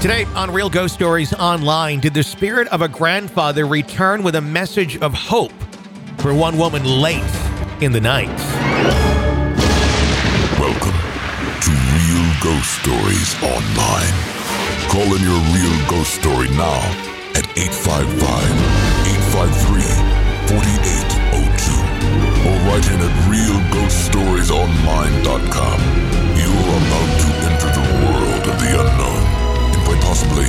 Today on Real Ghost Stories Online, did the spirit of a grandfather return with a message of hope for one woman late in the night? Welcome to Real Ghost Stories Online. Call in your real ghost story now at 855 853 4802 or write in at realghoststoriesonline.com. You are about to enter the world of the unknown quite possibly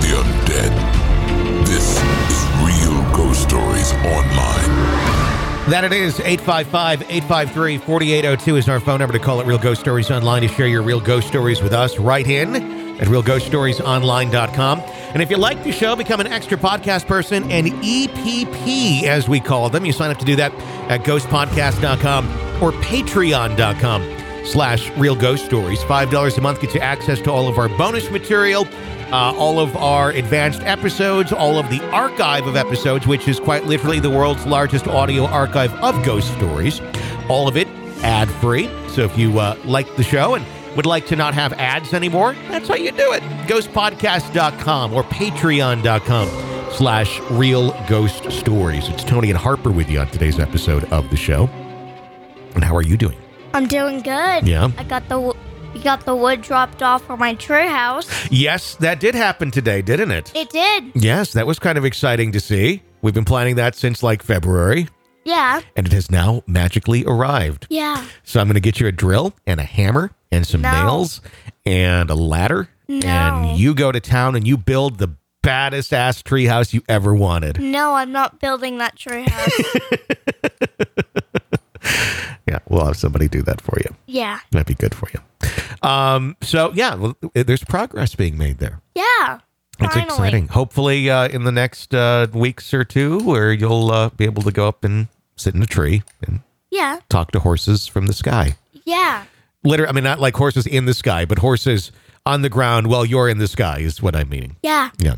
the undead. This is Real Ghost Stories Online. That it is 855 853 4802 is our phone number to call it Real Ghost Stories Online to share your real ghost stories with us. Write in at realghoststoriesonline.com. And if you like the show, become an extra podcast person, an EPP as we call them. You sign up to do that at ghostpodcast.com or patreon.com slash real ghost stories. $5 a month gets you access to all of our bonus material, uh, all of our advanced episodes, all of the archive of episodes, which is quite literally the world's largest audio archive of ghost stories. All of it ad free. So if you uh, like the show and would like to not have ads anymore, that's how you do it. Ghostpodcast.com or patreon.com slash real ghost stories. It's Tony and Harper with you on today's episode of the show. And how are you doing? I'm doing good. Yeah. I got the you got the wood dropped off for my tree house. Yes, that did happen today, didn't it? It did. Yes, that was kind of exciting to see. We've been planning that since like February, Yeah. and it has now magically arrived. Yeah. So I'm going to get you a drill and a hammer and some No. nails and a ladder, No. and you go to town and you build the baddest ass treehouse you ever wanted. No, I'm not building that tree house. Yeah, we'll have somebody do that for you. yeah. That'd be good for you. Um, so yeah, well, there's progress being made there. Yeah. It's Finally. exciting. Hopefully, uh, in the next uh, weeks or two, where you'll uh, be able to go up and sit in a tree and Yeah. talk to horses from the sky. Yeah. Literally, I mean, not like horses in the sky, but horses on the ground while you're in the sky is what I'm meaning. Yeah. Yeah.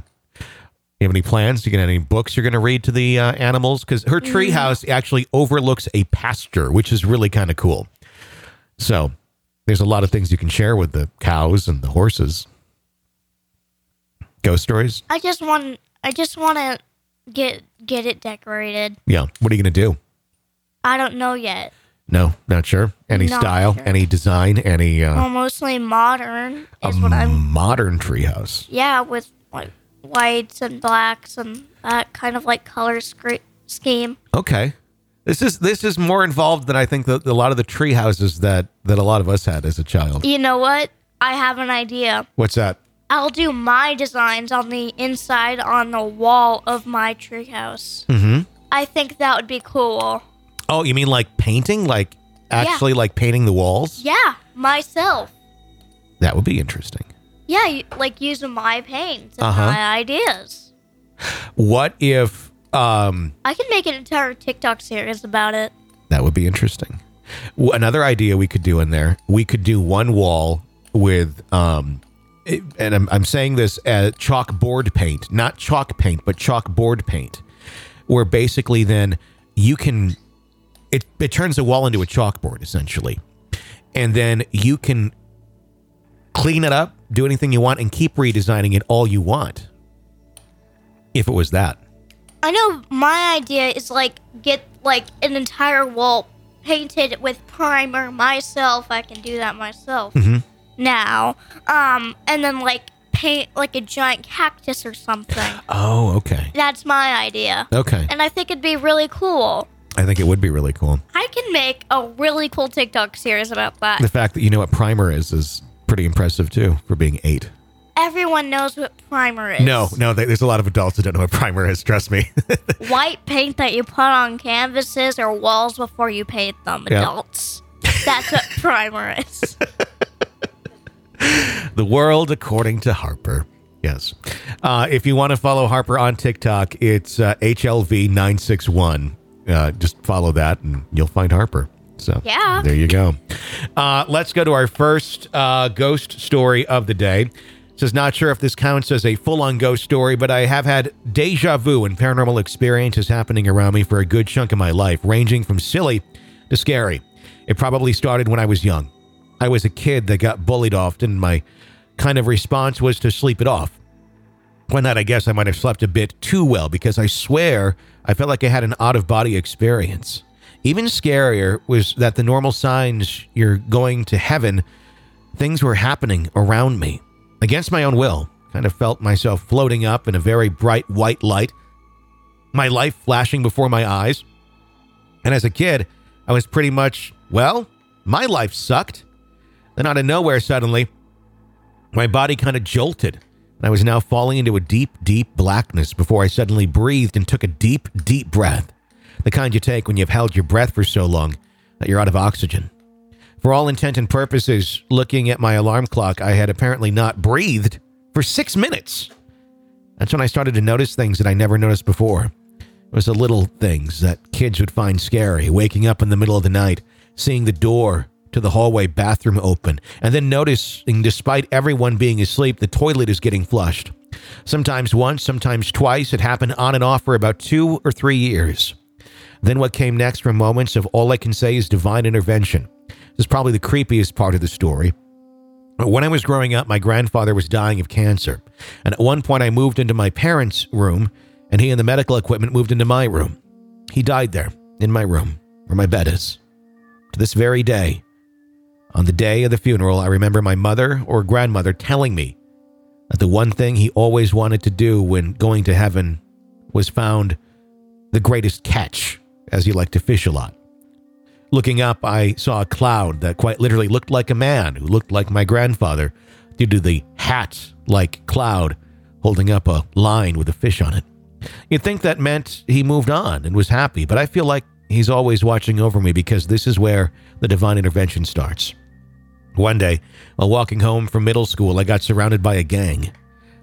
You have any plans? You got any books you're going to read to the uh, animals? Because her tree house actually overlooks a pasture, which is really kind of cool. So there's a lot of things you can share with the cows and the horses. Ghost stories? I just want I just want to get get it decorated. Yeah. What are you going to do? I don't know yet. No, not sure. Any Not style, sure. any design, any uh, Well, mostly modern a is what I'm modern treehouse. Yeah, with like whites and blacks and that kind of like color scre- scheme. Okay. This is this is more involved than I think that a lot of the tree houses that that a lot of us had as a child. You know what? I have an idea. What's that? I'll do my designs on the inside on the wall of my treehouse. Mm-hmm. I think that would be cool. Oh, you mean like painting? Like actually like painting the walls? Yeah, myself. That would be interesting. Yeah, like using my paints and Uh-huh. my ideas. What if um I could make an entire TikTok series about it. that would be interesting. Another idea we could do in there, we could do one wall with um and I'm, I'm saying this as chalkboard paint, not chalk paint, but chalkboard paint, where basically then you can it it turns the wall into a chalkboard essentially, and then you can clean it up, do anything you want, and keep redesigning it all you want. If it was that, I know my idea is like get like an entire wall painted with primer myself. I can do that myself Mhm. now. Um, and then like paint like a giant cactus or something. oh okay, That's my idea. okay, And I think it'd be really cool. I think it would be really cool. I can make a really cool TikTok series about that. The fact that you know what primer is is pretty impressive too for being eight. Everyone knows what primer is. No, no, there- there's a lot of adults who don't know what primer is. Trust me. White paint that you put on canvases or walls before you paint them. Yeah. Adults. That's what primer is. the world according to Harper. Yes. Uh, if you want to follow Harper on TikTok, it's uh, HLV961. Uh, just follow that and you'll find Harper. So Yeah. there you go. Uh, let's go to our first uh, ghost story of the day. Says not sure if this counts as a full-on ghost story, but I have had deja vu and paranormal experiences happening around me for a good chunk of my life, ranging from silly to scary. It probably started when I was young. I was a kid that got bullied often. My kind of response was to sleep it off. One night, I guess I might have slept a bit too well because I swear I felt like I had an out of body experience. Even scarier was that the normal signs you're going to heaven, things were happening around me. Against my own will, kind of felt myself floating up in a very bright white light, my life flashing before my eyes. And as a kid, I was pretty much, well, my life sucked. Then out of nowhere, suddenly, my body kind of jolted, and I was now falling into a deep, deep blackness before I suddenly breathed and took a deep, deep breath. The kind you take when you've held your breath for so long that you're out of oxygen. For all intent and purposes, looking at my alarm clock, I had apparently not breathed for six minutes. That's when I started to notice things that I never noticed before. It was the little things that kids would find scary, waking up in the middle of the night, seeing the door to the hallway bathroom open, and then noticing, despite everyone being asleep, the toilet is getting flushed. Sometimes once, sometimes twice. It happened on and off for about two or three years. Then what came next were moments of all I can say is divine intervention. This is probably the creepiest part of the story. When I was growing up, my grandfather was dying of cancer. And at one point, I moved into my parents' room, and he and the medical equipment moved into my room. He died there, in my room, where my bed is. To this very day, on the day of the funeral, I remember my mother or grandmother telling me that the one thing he always wanted to do when going to heaven was found the greatest catch, as he liked to fish a lot. Looking up, I saw a cloud that quite literally looked like a man who looked like my grandfather due to the hat like cloud holding up a line with a fish on it. You'd think that meant he moved on and was happy, but I feel like he's always watching over me because this is where the divine intervention starts. One day, while walking home from middle school, I got surrounded by a gang.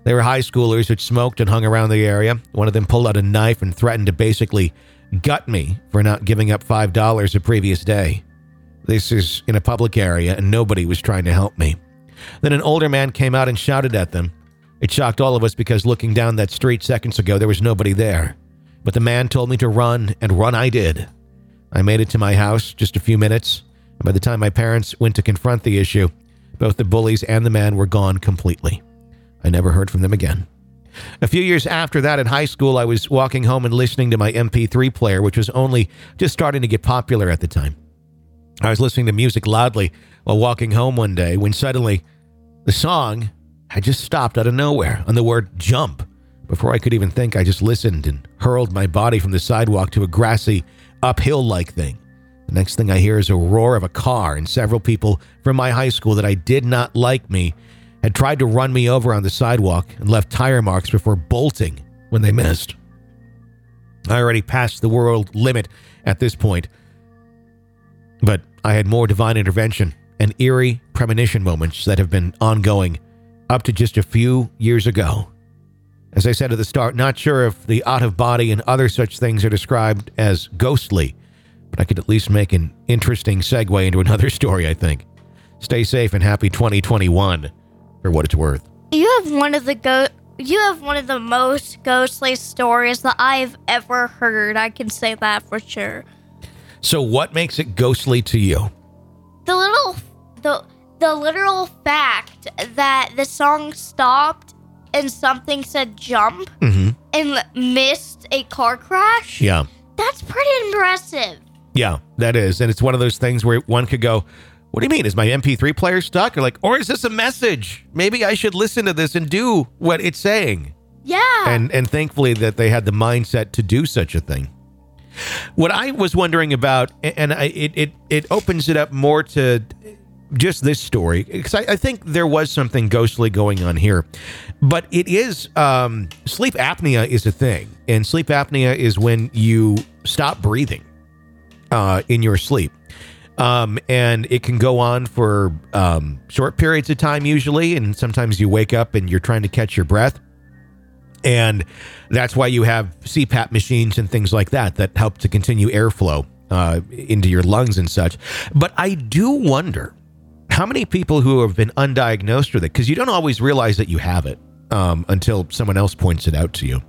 They were high schoolers who'd smoked and hung around the area. One of them pulled out a knife and threatened to basically gut me for not giving up $5 the previous day. This is in a public area, and nobody was trying to help me. Then an older man came out and shouted at them. It shocked all of us because looking down that street seconds ago, there was nobody there. But the man told me to run, and run I did. I made it to my house just a few minutes. And by the time my parents went to confront the issue, both the bullies and the man were gone completely. I never heard from them again. A few years after that, in high school, I was walking home and listening to my MP3 player, which was only just starting to get popular at the time. I was listening to music loudly while walking home one day when suddenly the song had just stopped out of nowhere on the word jump. Before I could even think, I just listened and hurled my body from the sidewalk to a grassy, uphill like thing. The next thing I hear is a roar of a car, and several people from my high school that I did not like me had tried to run me over on the sidewalk and left tire marks before bolting when they missed. I already passed the world limit at this point, but I had more divine intervention and eerie premonition moments that have been ongoing up to just a few years ago. As I said at the start, not sure if the out of body and other such things are described as ghostly but I could at least make an interesting segue into another story, I think. Stay safe and happy 2021 for what it's worth. You have one of the go you have one of the most ghostly stories that I've ever heard. I can say that for sure. So what makes it ghostly to you? The little the the literal fact that the song stopped and something said jump Mm-hmm. and missed a car crash. Yeah. That's pretty impressive. Yeah, that is. And it's one of those things where one could go, What do you mean? Is my MP3 player stuck? Or like, or is this a message? Maybe I should listen to this and do what it's saying. Yeah. And and thankfully that they had the mindset to do such a thing. What I was wondering about, and I, it, it it opens it up more to just this story because I, I think there was something ghostly going on here, but it is um, sleep apnea is a thing, and sleep apnea is when you stop breathing uh, in your sleep. Um, and it can go on for um, short periods of time, usually. And sometimes you wake up and you're trying to catch your breath. And that's why you have CPAP machines and things like that that help to continue airflow uh, into your lungs and such. But I do wonder how many people who have been undiagnosed with it, because you don't always realize that you have it um, until someone else points it out to you.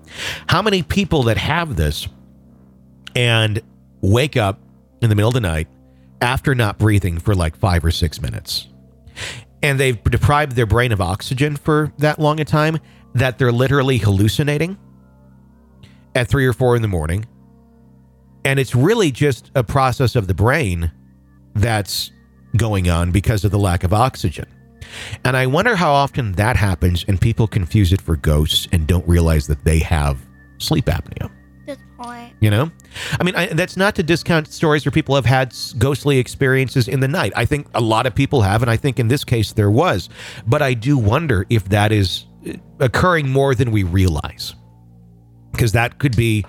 How many people that have this and wake up in the middle of the night after not breathing for like five or six minutes. and they've deprived their brain of oxygen for that long a time that they're literally hallucinating at three or four in the morning. And it's really just a process of the brain that's going on because of the lack of oxygen. And I wonder how often that happens and people confuse it for ghosts and don't realize that they have sleep apnea. You know? I mean, I, that's not to discount stories where people have had ghostly experiences in the night. I think a lot of people have, and I think in this case there was. But I do wonder if that is uh, occurring more than we realize. Because that could be,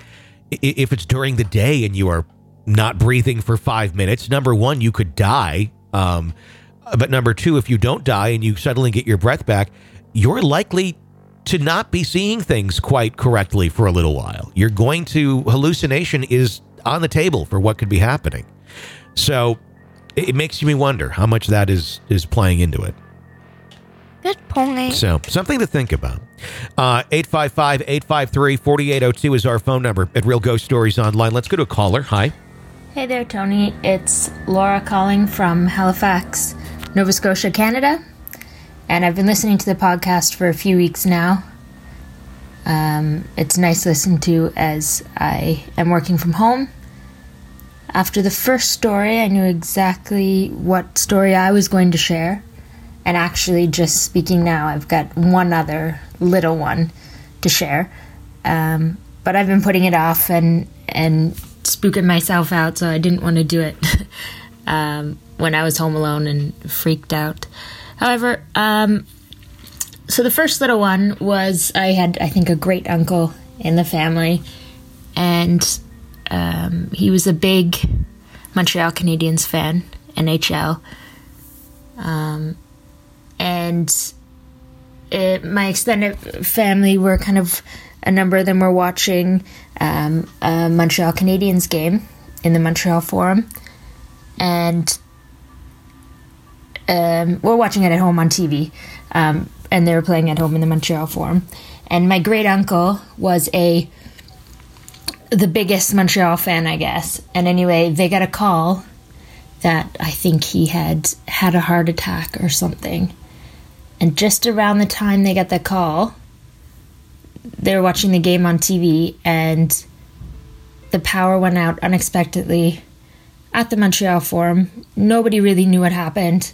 if it's during the day and you are not breathing for five minutes, number one, you could die. Um, but number two, if you don't die and you suddenly get your breath back, you're likely to not be seeing things quite correctly for a little while. You're going to hallucination is on the table for what could be happening. So it, it makes me wonder how much that is is playing into it. Good point. So something to think about. Uh 855-853-4802 is our phone number at Real Ghost Stories Online. Let's go to a caller. Hi. Hey there, Tony. It's Laura calling from Halifax, Nova Scotia, Canada. And I've been listening to the podcast for a few weeks now. Um, it's nice to listen to as I am working from home. After the first story, I knew exactly what story I was going to share. And actually, just speaking now, I've got one other little one to share. Um, but I've been putting it off and and spooking myself out, so I didn't want to do it um, when I was home alone and freaked out. However, um, so the first little one was I had I think a great uncle in the family, and um, he was a big Montreal Canadiens fan, NHL. Um, and it, my extended family were kind of a number of them were watching um, a Montreal Canadiens game in the Montreal Forum, and um, we're watching it at home on TV, um, and they were playing at home in the Montreal Forum. And my great uncle was a the biggest Montreal fan, I guess. And anyway, they got a call that I think he had had a heart attack or something. And just around the time they got the call, they were watching the game on TV and the power went out unexpectedly at the Montreal Forum. Nobody really knew what happened.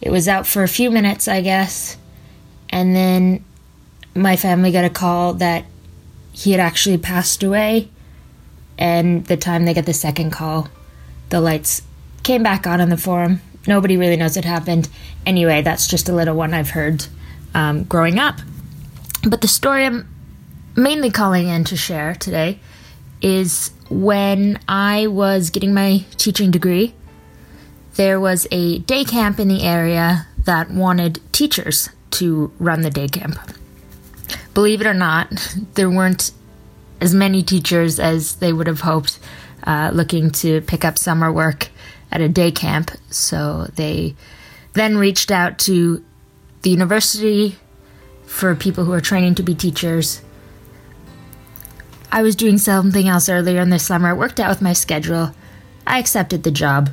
It was out for a few minutes, I guess. And then my family got a call that he had actually passed away. And the time they got the second call, the lights came back on in the forum. Nobody really knows what happened. Anyway, that's just a little one I've heard um, growing up. But the story I'm mainly calling in to share today is when I was getting my teaching degree, there was a day camp in the area that wanted teachers to run the day camp. Believe it or not, there weren't as many teachers as they would have hoped uh, looking to pick up summer work at a day camp. So they then reached out to the university for people who are training to be teachers. I was doing something else earlier in the summer. It worked out with my schedule. I accepted the job.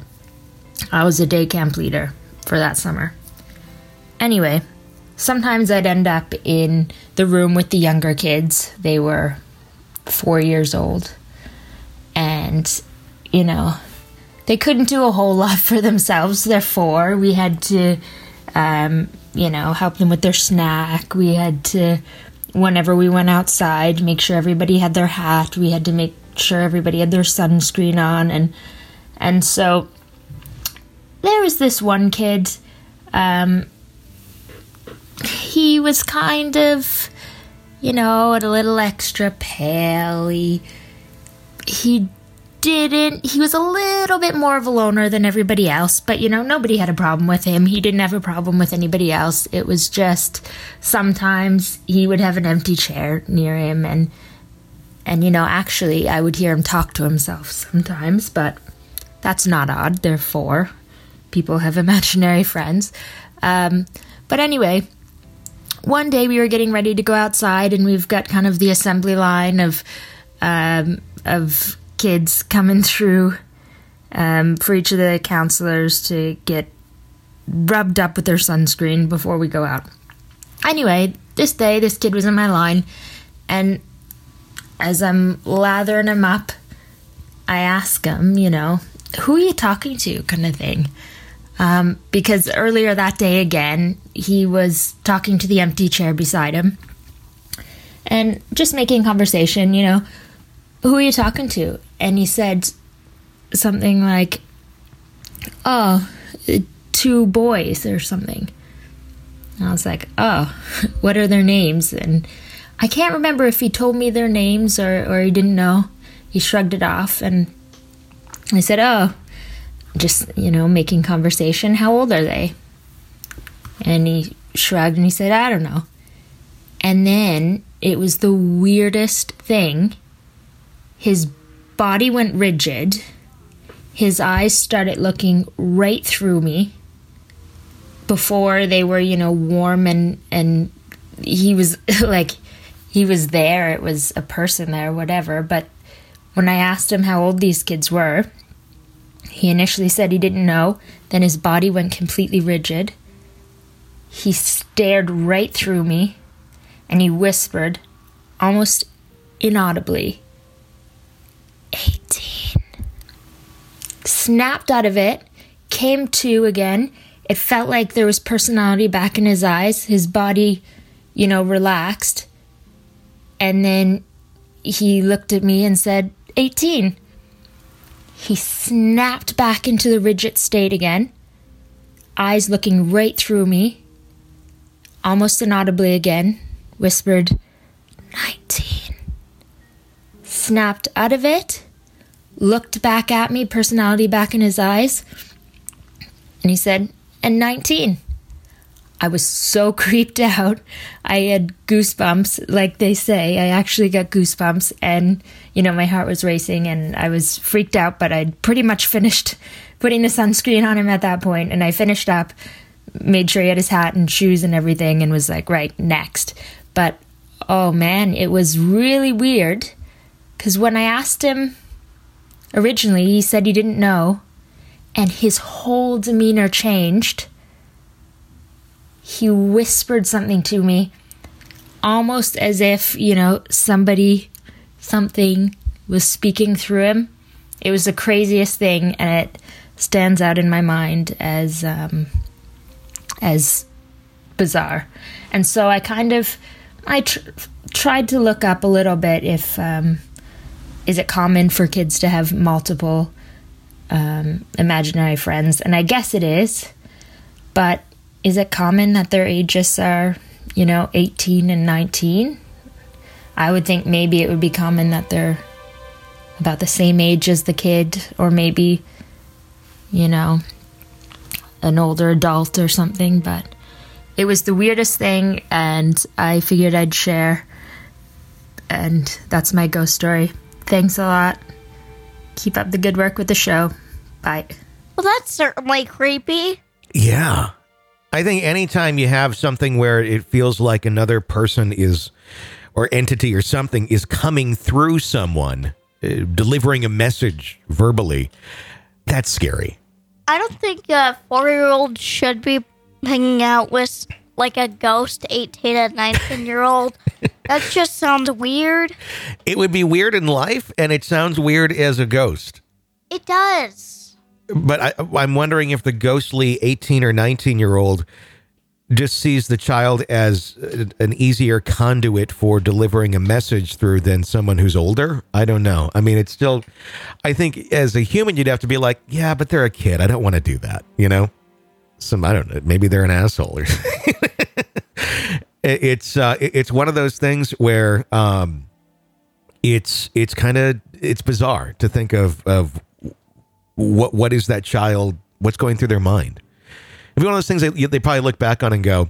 I was a day camp leader for that summer. Anyway, sometimes I'd end up in the room with the younger kids. They were four years old. And, you know, they couldn't do a whole lot for themselves. They're four. We had to, um, you know, help them with their snack. We had to, whenever we went outside, make sure everybody had their hat. We had to make sure everybody had their sunscreen on. And, and so there was this one kid, um, he was kind of, you know, a little extra pale. He, he didn't, he was a little bit more of a loner than everybody else, but you know, nobody had a problem with him. He didn't have a problem with anybody else. It was just sometimes he would have an empty chair near him and, and you know, actually, I would hear him talk to himself sometimes, but that's not odd. They're four. People have imaginary friends. Um, but anyway, one day we were getting ready to go outside, and we've got kind of the assembly line of um, of kids coming through um, for each of the counselors to get rubbed up with their sunscreen before we go out. Anyway, this day, this kid was in my line, and as I'm lathering him up, I ask him, you know, who are you talking to, kind of thing. Um, because earlier that day, again, he was talking to the empty chair beside him and just making conversation, you know, who are you talking to? And he said something like, oh, two boys or something. And I was like, oh, what are their names? And I can't remember if he told me their names or, or he didn't know. He shrugged it off and I said, oh, just, you know, making conversation. How old are they? And he shrugged and he said, I don't know. And then it was the weirdest thing. His body went rigid. His eyes started looking right through me. Before they were, you know, warm and and he was like he was there, it was a person there, whatever, but when I asked him how old these kids were, he initially said he didn't know, then his body went completely rigid. He stared right through me and he whispered, almost inaudibly, 18. Snapped out of it, came to again. It felt like there was personality back in his eyes. His body, you know, relaxed. And then he looked at me and said, 18. He snapped back into the rigid state again, eyes looking right through me, almost inaudibly again, whispered, 19. Snapped out of it, looked back at me, personality back in his eyes, and he said, and 19. I was so creeped out. I had goosebumps, like they say. I actually got goosebumps, and you know, my heart was racing, and I was freaked out. But I'd pretty much finished putting the sunscreen on him at that point, and I finished up, made sure he had his hat and shoes and everything, and was like, right, next. But oh man, it was really weird because when I asked him originally, he said he didn't know, and his whole demeanor changed he whispered something to me, almost as if, you know, somebody, something was speaking through him. It was the craziest thing, and it stands out in my mind as um, as bizarre. And so I kind of I tr- tried to look up a little bit if um, is it common for kids to have multiple um, imaginary friends, and I guess it is, but is it common that their ages are, you know, 18 and 19? I would think maybe it would be common that they're about the same age as the kid, or maybe, you know, an older adult or something. But it was the weirdest thing, and I figured I'd share. And that's my ghost story. Thanks a lot. Keep up the good work with the show. Bye. Well, that's certainly creepy. Yeah. I think anytime you have something where it feels like another person is, or entity or something is coming through someone, uh, delivering a message verbally, that's scary. I don't think a four year old should be hanging out with like a ghost 18 and 19 year old. that just sounds weird. It would be weird in life, and it sounds weird as a ghost. It does. But I, I'm wondering if the ghostly 18 or 19 year old just sees the child as an easier conduit for delivering a message through than someone who's older. I don't know. I mean, it's still, I think as a human, you'd have to be like, yeah, but they're a kid. I don't want to do that, you know? Some, I don't know, maybe they're an asshole or it's, uh, it's one of those things where, um, it's, it's kind of, it's bizarre to think of, of what, what is that child, what's going through their mind? It'd be one of those things they, they probably look back on and go,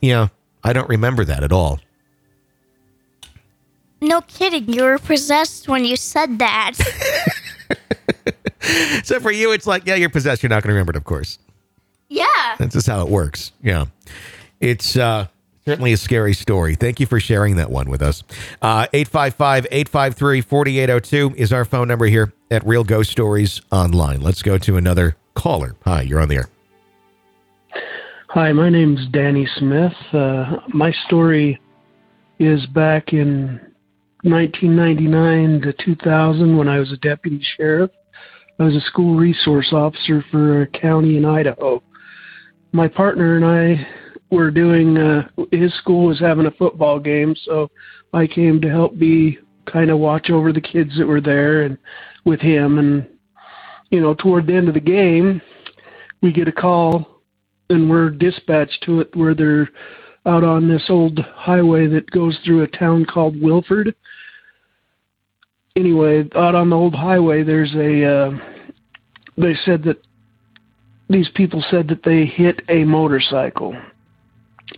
yeah, I don't remember that at all. No kidding. You were possessed when you said that. so for you, it's like, yeah, you're possessed. You're not going to remember it, of course. yeah. That's just how it works. Yeah. It's uh, certainly a scary story. Thank you for sharing that one with us. Uh, 855 853 4802 is our phone number here at Real Ghost Stories Online. Let's go to another caller. Hi, you're on the air. Hi, my name's Danny Smith. Uh, my story is back in 1999 to 2000 when I was a deputy sheriff. I was a school resource officer for a county in Idaho. My partner and I were doing, uh, his school was having a football game, so I came to help be kind of watch over the kids that were there and with him. And, you know, toward the end of the game, we get a call and we're dispatched to it where they're out on this old highway that goes through a town called Wilford. Anyway, out on the old highway, there's a. Uh, they said that these people said that they hit a motorcycle,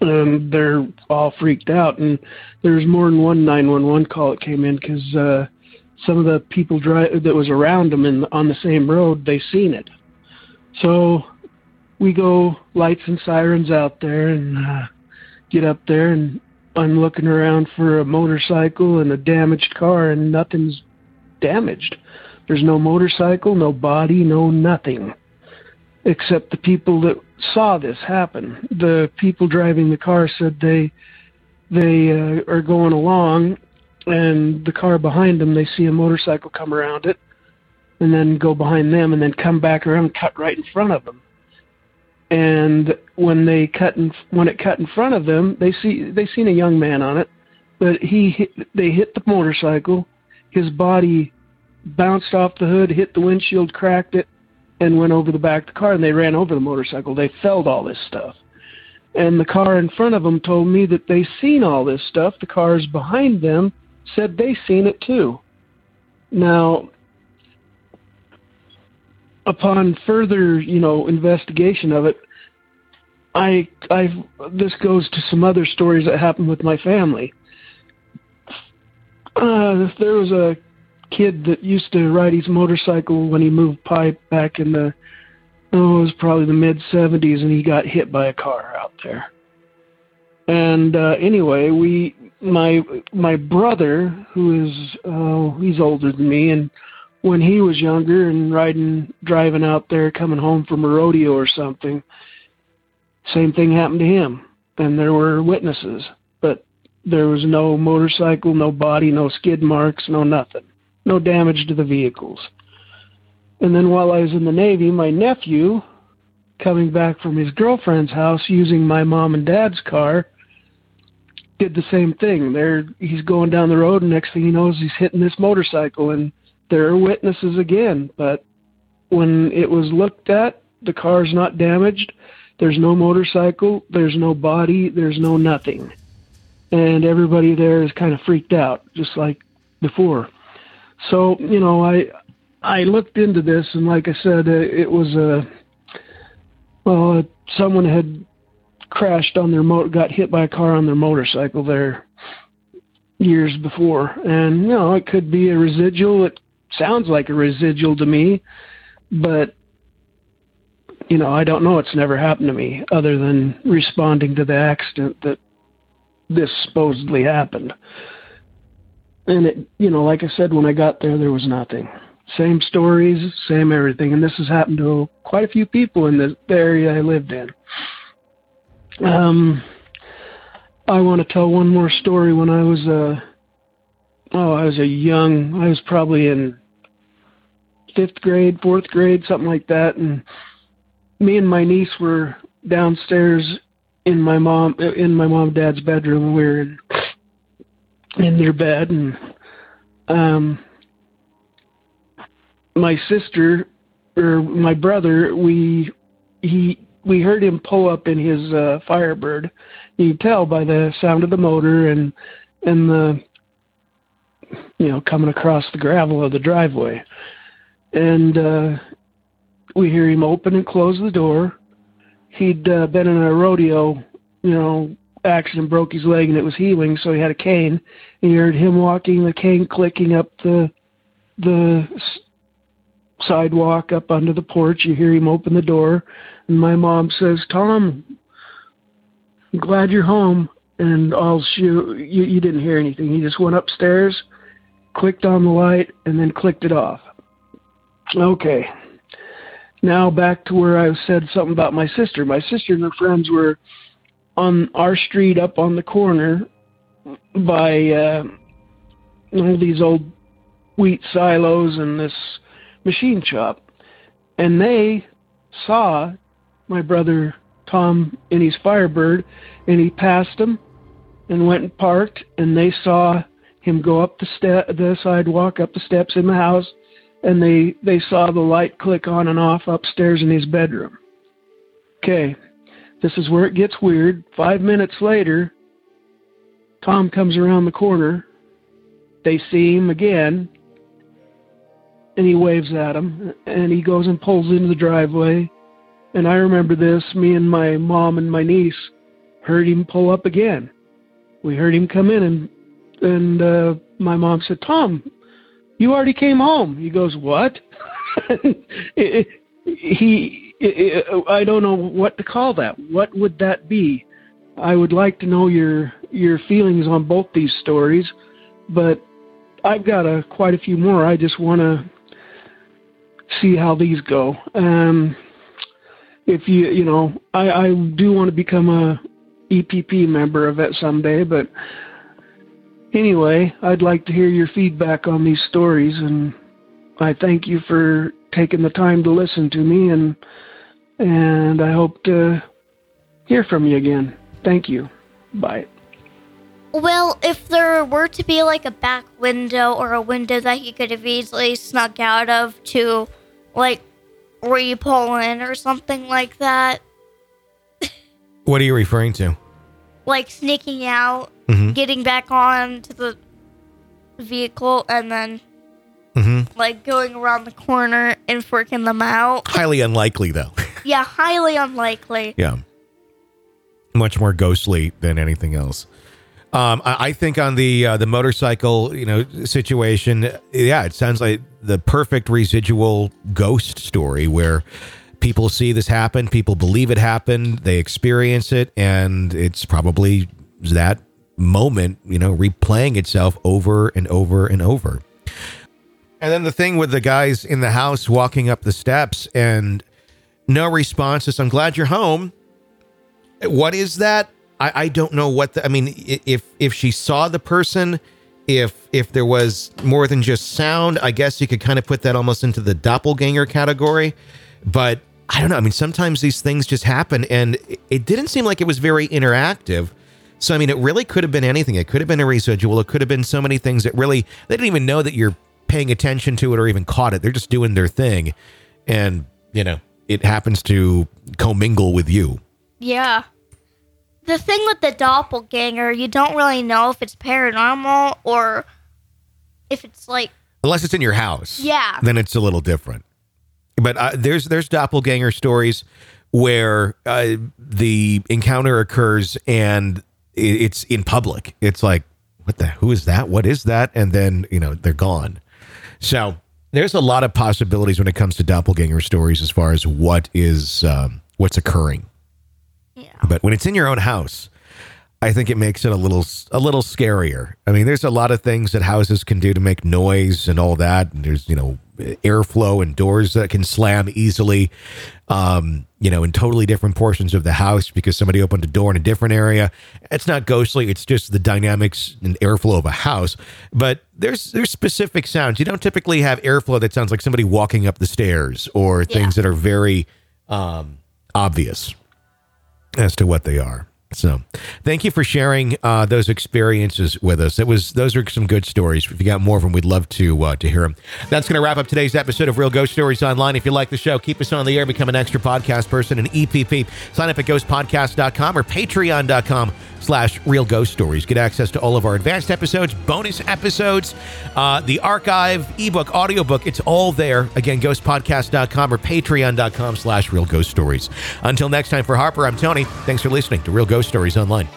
and they're all freaked out. And there's more than one 911 call that came in because uh, some of the people drive that was around them in on the same road they seen it. So we go lights and sirens out there and uh, get up there and I'm looking around for a motorcycle and a damaged car and nothing's damaged. There's no motorcycle, no body, no nothing. Except the people that saw this happen. The people driving the car said they they uh, are going along and the car behind them they see a motorcycle come around it and then go behind them and then come back around cut right in front of them and when they cut in, when it cut in front of them, they see they seen a young man on it, but he hit, they hit the motorcycle. His body bounced off the hood, hit the windshield, cracked it, and went over the back of the car. And they ran over the motorcycle. They felled all this stuff. And the car in front of them told me that they seen all this stuff. The cars behind them said they seen it too. Now, upon further, you know, investigation of it, I I this goes to some other stories that happened with my family. Uh, there was a kid that used to ride his motorcycle when he moved pipe back in the oh, it was probably the mid '70s, and he got hit by a car out there. And uh, anyway, we my my brother, who is uh, he's older than me, and when he was younger and riding, driving out there, coming home from a rodeo or something, same thing happened to him. And there were witnesses, but there was no motorcycle, no body, no skid marks, no nothing, no damage to the vehicles. And then while I was in the Navy, my nephew, coming back from his girlfriend's house using my mom and dad's car, did the same thing. There, he's going down the road, and next thing he knows, he's hitting this motorcycle, and there are witnesses again, but when it was looked at, the car's not damaged. There's no motorcycle, there's no body, there's no nothing. And everybody there is kind of freaked out, just like before. So, you know, I I looked into this, and like I said, uh, it was a uh, well, someone had crashed on their motor, got hit by a car on their motorcycle there years before, and you know, it could be a residual. It sounds like a residual to me, but you know, I don't know. It's never happened to me other than responding to the accident that this supposedly happened. And it, you know, like I said, when I got there, there was nothing. Same stories, same everything. And this has happened to quite a few people in the area I lived in. Um, I want to tell one more story. When I was a, oh, I was a young, I was probably in fifth grade, fourth grade, something like that. And me and my niece were downstairs in my mom in my mom and dad's bedroom. We were in, in their bed, and um, my sister or my brother, we he we heard him pull up in his uh, Firebird. You tell by the sound of the motor and and the you know coming across the gravel of the driveway and uh, we hear him open and close the door. He'd uh, been in a rodeo, you know, accident, broke his leg, and it was healing, so he had a cane. And you heard him walking, the cane clicking up the the sidewalk up under the porch. You hear him open the door, and my mom says, "Tom, I'm glad you're home." And all she, you, you didn't hear anything. He just went upstairs, clicked on the light, and then clicked it off. Okay. now back to where I said something about my sister. My sister and her friends were on our street up on the corner by uh, all these old wheat silos and this machine shop. And they saw my brother Tom in his Firebird, and he passed them and went and parked, and they saw him go up the step, the sidewalk, up the steps in the house, and they they saw the light click on and off upstairs in his bedroom. Okay, this is where it gets weird. Five minutes later, Tom comes around the corner. They see him again, and he waves at him, and he goes and pulls into the driveway. And I remember this. Me and my mom and my niece heard him pull up again. We heard him come in, and and uh, my mom said, "Tom, you already came home." He goes, "What?" he, I don't know what to call that. What would that be? I would like to know your your feelings on both these stories, but I've got a quite a few more. I just want to see how these go. Um, if you you know, I, I do want to become a EPP member of it someday, but anyway, I'd like to hear your feedback on these stories, and I thank you for taking the time to listen to me, and and I hope to hear from you again. Thank you. Bye. Well, if there were to be like a back window or a window that he could have easily snuck out of to like re-pull in or something like that, What are you referring to? like sneaking out, Mhm. getting back on to the vehicle, and then Mm-hmm. like going around the corner and freaking them out. Highly unlikely, though. Yeah, highly unlikely. yeah, much more ghostly than anything else. Um, I, I think on the uh, the motorcycle, you know, situation, yeah, it sounds like the perfect residual ghost story where people see this happen, people believe it happened, they experience it, and it's probably that moment, you know, replaying itself over and over and over. And then the thing with the guys in the house walking up the steps and no responses. I'm glad you're home. What is that? I, I don't know what the, I mean, if if she saw the person, if if there was more than just sound, I guess you could kind of put that almost into the doppelganger category. But I don't know. I mean, sometimes these things just happen, and it didn't seem like it was very interactive. So I mean, it really could have been anything. It could have been a residual. It could have been so many things that really they didn't even know that you're paying attention to it or even caught it. They're just doing their thing, and you know it happens to commingle with you. Yeah. The thing with the doppelganger, you don't really know if it's paranormal or if it's like, unless it's in your house. Yeah. then it's a little different. But uh, there's there's doppelganger stories where uh, the encounter occurs and it's in public. It's like, what the? Who is that? What is that? And then you know they're gone. So there's a lot of possibilities when it comes to doppelganger stories as far as what is um, what's occurring. yeah. But when it's in your own house, I think it makes it a little a little scarier. I mean, there's a lot of things that houses can do to make noise and all that. And there's you know airflow and doors that can slam easily, um, you know, in totally different portions of the house because somebody opened a door in a different area. It's not ghostly. It's just the dynamics and airflow of a house. But there's there's specific sounds. You don't typically have airflow that sounds like somebody walking up the stairs or things that are very um, obvious as to what they are. So, thank you for sharing uh, those experiences with us. It was those are some good stories. If you got more of them, we'd love to uh, to hear them. That's going to wrap up today's episode of Real Ghost Stories Online. If you like the show, keep us on the air, become an extra podcast person, an EPP. Sign up at ghostpodcast.com or patreon.com slash real ghost stories. Get access to all of our advanced episodes, bonus episodes, uh, the archive, ebook, audiobook. It's all there. Again, ghostpodcast.com or patreon.com slash real ghost stories. Until next time, for Harper, I'm Tony. Thanks for listening to Real Ghost Stories Online.